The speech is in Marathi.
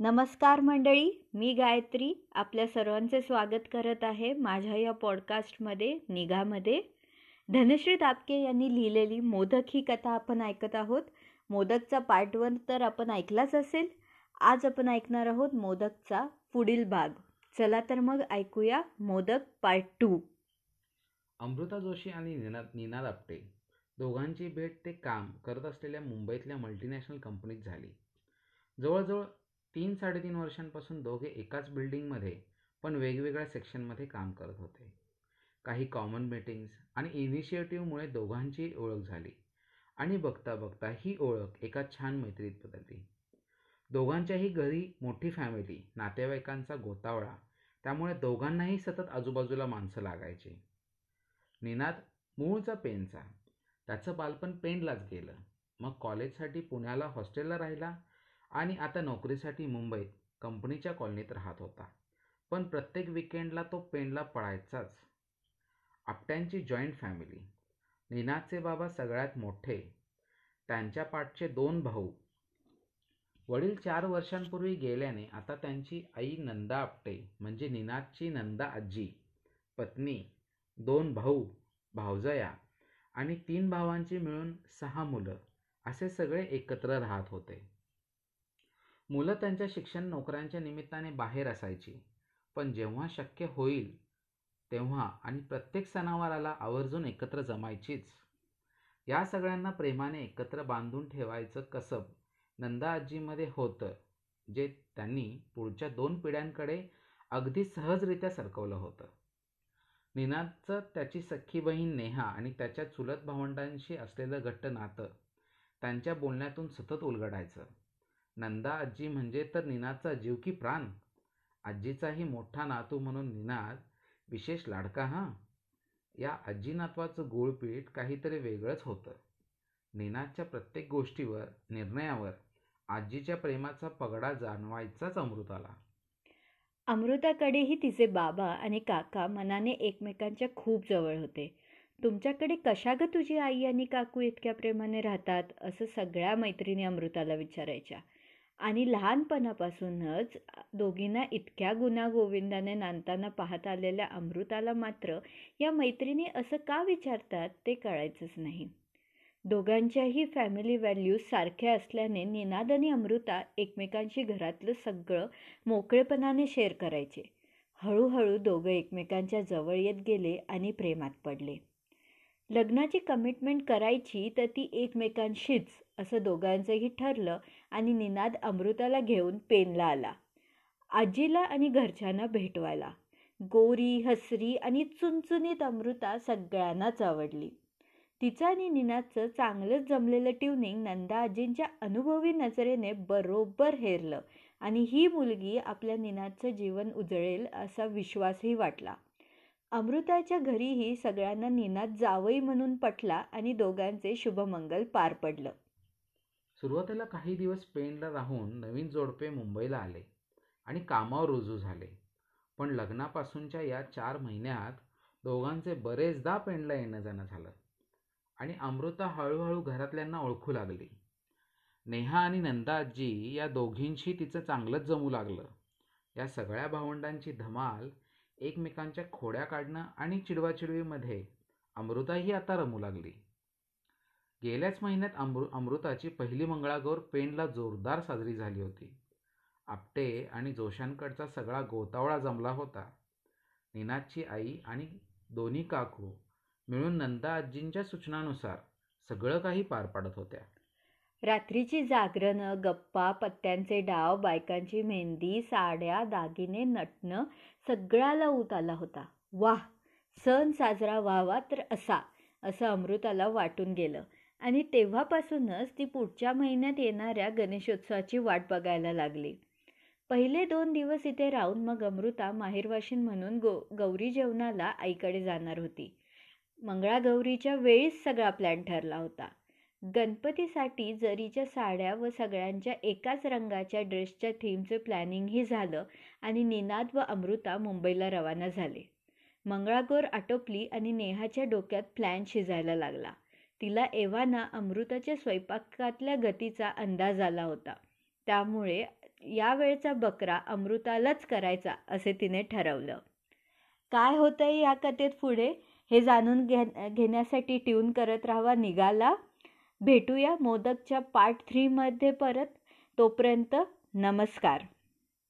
नमस्कार मंडळी मी गायत्री आपल्या सर्वांचे स्वागत करत आहे माझ्या या पॉडकास्टमध्ये निघामध्ये धनश्री दापके यांनी लिहिलेली मोदक ही कथा आपण ऐकत आहोत. मोदकचा पार्ट वन तर आपण ऐकलाच असेल. आज आपण ऐकणार आहोत मोदकचा पुढील भाग. चला तर मग ऐकूया मोदक पार्ट टू अमृता जोशी आणि नीना नीना दापटे. दोघांची भेट ते काम करत असलेल्या मुंबईतल्या मल्टीनॅशनल कंपनीत झाली. जवळजवळ तीन साडेतीन वर्षांपासून दोघे एकाच बिल्डिंगमध्ये पण वेगवेगळ्या सेक्शनमध्ये काम करत होते. काही कॉमन मीटिंग्स आणि इनिशिएटिव्हमुळे दोघांची ओळख झाली. आणि बघता बघता ही ओळख एका छान मैत्रीत बदलली. दोघांच्याही घरी मोठी फॅमिली नातेवाईकांचा गोतावळा त्यामुळे दोघांनाही सतत आजूबाजूला माणसं लागायची. निनाद मूळचा पेनचा. त्याचं बालपण पेनलाच गेलं. मग कॉलेजसाठी पुण्याला हॉस्टेलला राहिला आणि आता नोकरीसाठी मुंबईत कंपनीच्या कॉलनीत राहत होता. पण प्रत्येक विकेंडला तो पेनला पळायचाच. आपट्यांची जॉईंट फॅमिली निनादचे बाबा सगळ्यात मोठे. त्यांच्या पाठचे दोन भाऊ. वडील चार वर्षांपूर्वी गेल्याने आता त्यांची आई नंदा आपटे म्हणजे निनादची नंदा आजी पत्नी दोन भाऊ भावजया आणि तीन भावांची मिळून सहा मुलं असे सगळे एकत्र राहत होते. मुलं त्यांच्या शिक्षण नोकऱ्यांच्या निमित्ताने बाहेर असायची. पण जेव्हा शक्य होईल तेव्हा आणि प्रत्येक सणावाराला आवर्जून एकत्र जमायचीच. या सगळ्यांना प्रेमाने एकत्र बांधून ठेवायचं कसब नंदा आजीमध्ये होतं जे त्यांनी पुढच्या दोन पिढ्यांकडे अगदी सहजरित्या सरकवलं होतं. निनादचं त्याची सख्खी बहीण नेहा आणि त्याच्या चुलत भावंडांशी असलेलं घट्ट नातं त्यांच्या बोलण्यातून सतत उलगडायचं. नंदा आजी म्हणजे तर निनादचा जीव की प्राण. आजीचाही मोठा नातू म्हणून निनाद विशेष लाडका हां? या आजी नातवाचं गोळपीठ काहीतरी वेगळंच होतं. निनादच्या प्रत्येक गोष्टीवर निर्णयावर आजीच्या प्रेमाचा पगडा जाणवायचाच अमृताला अमृताकडेही तिचे बाबा आणि काका मनाने एकमेकांच्या खूप जवळ होते. तुमच्याकडे कशा ग तुझी आई आणि काकू इतक्या प्रेमाने राहतात? असं सगळ्या मैत्रिणी अमृताला विचारायच्या. आणि लहानपणापासूनच दोघींना इतक्या गुणागोविंदाने नांदताना पाहत आलेल्या अमृताला मात्र या मैत्रिणी असं का विचारतात ते कळायचंच नाही. दोघांच्याही फॅमिली व्हॅल्यूज सारख्या असल्याने निनाद आणि अमृता एकमेकांशी घरातलं सगळं मोकळेपणाने शेअर करायचे. हळूहळू दोघं एकमेकांच्या जवळ येत गेले आणि प्रेमात पडले. लग्नाची कमिटमेंट करायची तर ती एकमेकांशीच असं दोघांचंही ठरलं आणि निनाद अमृताला घेऊन पेनला आला. आजीला आणि घरच्यांना भेटवायला. गोरी हसरी आणि चुनचुनीत अमृता सगळ्यांनाच आवडली. तिचं आणि निनादचं चांगलंच जमलेलं ट्युनिंग नंदा आजींच्या अनुभवी नजरेने बरोबर हेरलं आणि ही मुलगी आपल्या निनादचं जीवन उजळेल असा विश्वासही वाटला. अमृताच्या घरीही सगळ्यांना निनाद जावई म्हणून पटला आणि दोघांचे शुभमंगल पार पडलं. सुरुवातीला काही दिवस पेनला राहून नवीन जोडपे मुंबईला आले आणि कामावर रुजू झाले. पण लग्नापासूनच्या या चार महिन्यात दोघांचे बरेचदा पेनला येणं जाणं झालं आणि अमृता हळूहळू घरातल्यांना ओळखू लागली. नेहा आणि नंदा आजी या दोघींशी तिचं चांगलंच जमू लागलं. या सगळ्या भावंडांची धमाल एकमेकांच्या खोड्या काढणं आणि चिडवाचिडवीमध्ये अमृताही आता रमू लागली. गेल्याच महिन्यात अमृ अमृताची पहिली मंगळागौर पेणला जोरदार साजरी झाली होती. आपटे आणि जोशांकडचा सगळा गोतावळा जमला होता. निनादची आई आणि दोन्ही काकू मिळून नंदा आजींच्या सूचनानुसार सगळं काही पार पाडत होत्या. रात्रीची जागरणं गप्पा पत्त्यांचे डाव बायकांची मेहंदी साड्या दागिने नटणं सगळ्याला ऊत आला होता. वाह! सण साजरा व्हावा तर असा असं अमृताला वाटून गेलं. आणि तेव्हापासूनच ती पुढच्या महिन्यात येणाऱ्या गणेशोत्सवाची वाट बघायला लागली. पहिले दोन दिवस इथे राहून मग अमृता माहेरवाशीन म्हणून गो गौरी जेवणाला आईकडे जाणार होती. मंगळागौरीच्या वेळीच सगळा प्लॅन ठरला होता. गणपतीसाठी जरीच्या साड्या व सगळ्यांच्या एकाच रंगाच्या ड्रेसच्या थीमचं प्लॅनिंगही झालं आणि निनाद व अमृता मुंबईला रवाना झाले. मंगळागौर आटोपली आणि नेहाच्या डोक्यात प्लॅन शिजायला लागला. तिला एव्हाना अमृताच्या स्वयंपाकातल्या गतीचा अंदाज आला होता. त्यामुळे यावेळचा बकरा अमृतालाच करायचा असे तिने ठरवलं. काय होतंय या कथेत पुढे? हे जाणून घे घेण्यासाठी ट्यून करत राहावा निघाला? भेटूया मोदकच्या पार्ट थ्रीमध्ये परत. तोपर्यंत नमस्कार.